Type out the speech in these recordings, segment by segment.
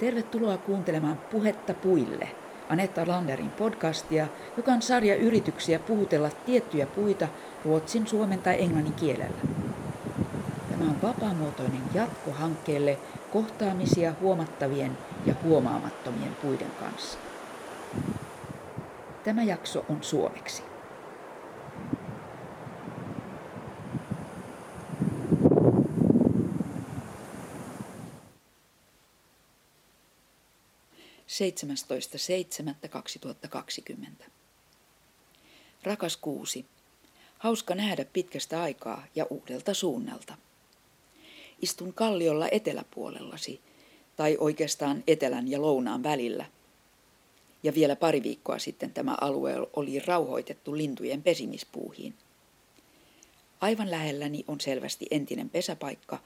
Tervetuloa kuuntelemaan Puhetta puille, Anetta Landerin podcastia, joka on sarja yrityksiä puhutella tiettyjä puita ruotsin, suomen tai englannin kielellä. Tämä on vapaamuotoinen jatko hankkeelle kohtaamisia huomattavien ja huomaamattomien puiden kanssa. Tämä jakso on suomeksi. 17.7.2020. Rakas kuusi, hauska nähdä pitkästä aikaa ja uudelta suunnalta. Istun kalliolla eteläpuolellasi, tai oikeastaan etelän ja lounaan välillä. Ja vielä pari viikkoa sitten tämä alue oli rauhoitettu lintujen pesimispuuhiin. Aivan lähelläni on selvästi entinen pesäpaikka,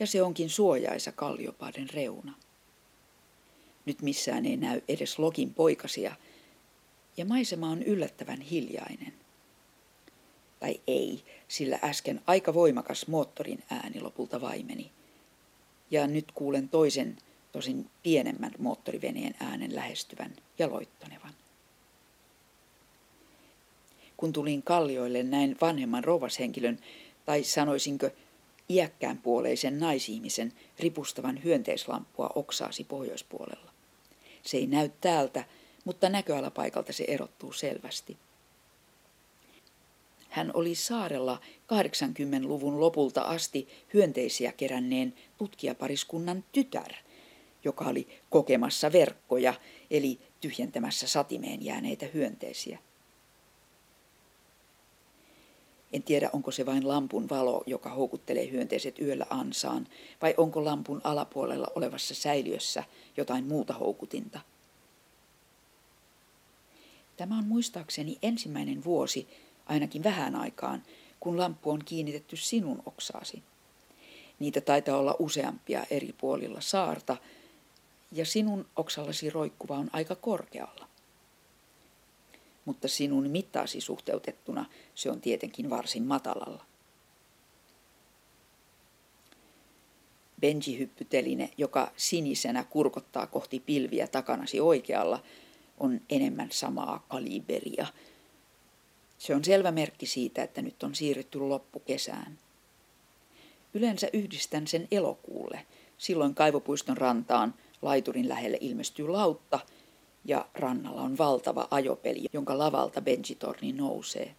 ja se onkin suojaisa kalliopaden reuna. Nyt missään ei näy edes Lokin poikasia, ja maisema on yllättävän hiljainen. Tai ei, sillä äsken aika voimakas moottorin ääni lopulta vaimeni. Ja nyt kuulen toisen, tosin pienemmän moottoriveneen äänen lähestyvän ja loittonevan. Kun tulin kallioille näin vanhemman rovashenkilön, tai sanoisinko iäkkään puoleisen naisihmisen ripustavan hyönteislampua oksaasi pohjoispuolella. Se ei näy täältä, mutta näköalapaikalta se erottuu selvästi. Hän oli saarella 80-luvun lopulta asti hyönteisiä keränneen tutkijapariskunnan tytär, joka oli kokemassa verkkoja, eli tyhjentämässä satimeen jääneitä hyönteisiä. En tiedä, onko se vain lampun valo, joka houkuttelee hyönteiset yöllä ansaan, vai onko lampun alapuolella olevassa säiliössä jotain muuta houkutinta. Tämä on muistaakseni ensimmäinen vuosi, ainakin vähän aikaan, kun lamppu on kiinnitetty sinun oksaasi. Niitä taitaa olla useampia eri puolilla saarta, ja sinun oksallasi roikkuva on aika korkealla mutta sinun mittaasi suhteutettuna se on tietenkin varsin matalalla. Benji-hyppyteline, joka sinisenä kurkottaa kohti pilviä takanasi oikealla, on enemmän samaa kaliberia. Se on selvä merkki siitä, että nyt on siirrytty loppukesään. Yleensä yhdistän sen elokuulle. Silloin kaivopuiston rantaan laiturin lähelle ilmestyy lautta – ja rannalla on valtava ajopeli, jonka lavalta Benjitorni nousee.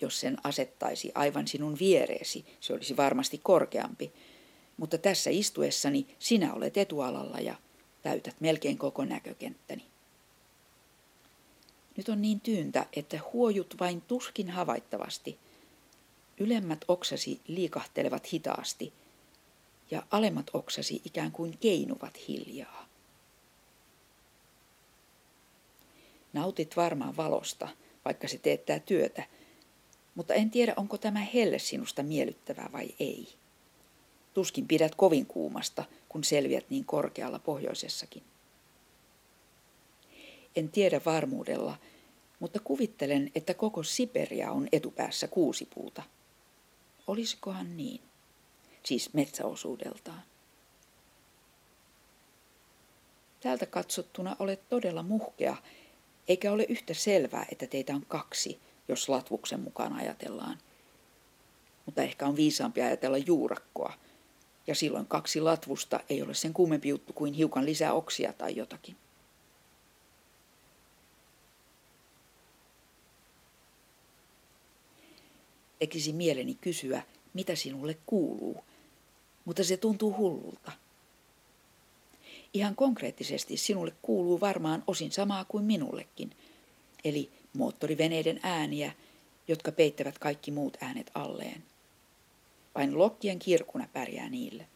Jos sen asettaisi aivan sinun viereesi, se olisi varmasti korkeampi, mutta tässä istuessani sinä olet etualalla ja täytät melkein koko näkökenttäni. Nyt on niin tyyntä, että huojut vain tuskin havaittavasti. Ylemmät oksasi liikahtelevat hitaasti ja alemmat oksasi ikään kuin keinuvat hiljaa. Nautit varmaan valosta, vaikka se teettää työtä, mutta en tiedä, onko tämä helle sinusta miellyttävää vai ei. Tuskin pidät kovin kuumasta, kun selviät niin korkealla pohjoisessakin. En tiedä varmuudella, mutta kuvittelen, että koko Siberia on etupäässä kuusipuuta. Olisikohan niin? Siis metsäosuudeltaan. Täältä katsottuna olet todella muhkea eikä ole yhtä selvää, että teitä on kaksi, jos Latvuksen mukaan ajatellaan. Mutta ehkä on viisaampi ajatella juurakkoa, ja silloin kaksi latvusta ei ole sen kummempi juttu kuin hiukan lisää oksia tai jotakin. Tekisi mieleni kysyä, mitä sinulle kuuluu, mutta se tuntuu hullulta – Ihan konkreettisesti sinulle kuuluu varmaan osin samaa kuin minullekin, eli moottoriveneiden ääniä, jotka peittävät kaikki muut äänet alleen. Vain lokkien kirkuna pärjää niille.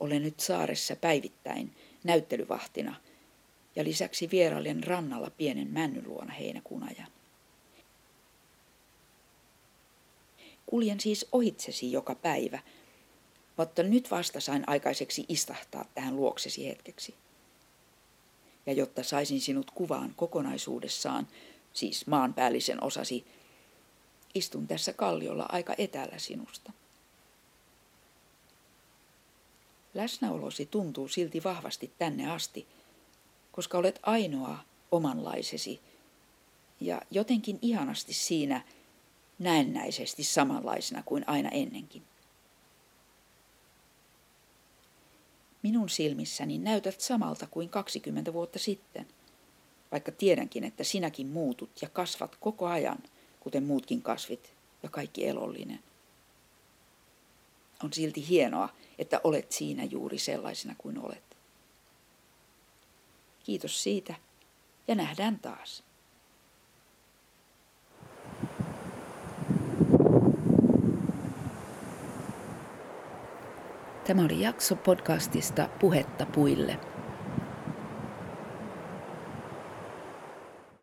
Olen nyt saaressa päivittäin näyttelyvahtina ja lisäksi vierailen rannalla pienen männyn luona heinäkuun ajan. Kuljen siis ohitsesi joka päivä – mutta nyt vasta sain aikaiseksi istahtaa tähän luoksesi hetkeksi. Ja jotta saisin sinut kuvaan kokonaisuudessaan, siis maanpäällisen osasi, istun tässä kalliolla aika etäällä sinusta. Läsnäolosi tuntuu silti vahvasti tänne asti, koska olet ainoa omanlaisesi ja jotenkin ihanasti siinä näennäisesti samanlaisena kuin aina ennenkin. Minun silmissäni näytät samalta kuin 20 vuotta sitten, vaikka tiedänkin, että sinäkin muutut ja kasvat koko ajan, kuten muutkin kasvit ja kaikki elollinen. On silti hienoa, että olet siinä juuri sellaisena kuin olet. Kiitos siitä ja nähdään taas. Tämä oli jakso podcastista Puhetta puille.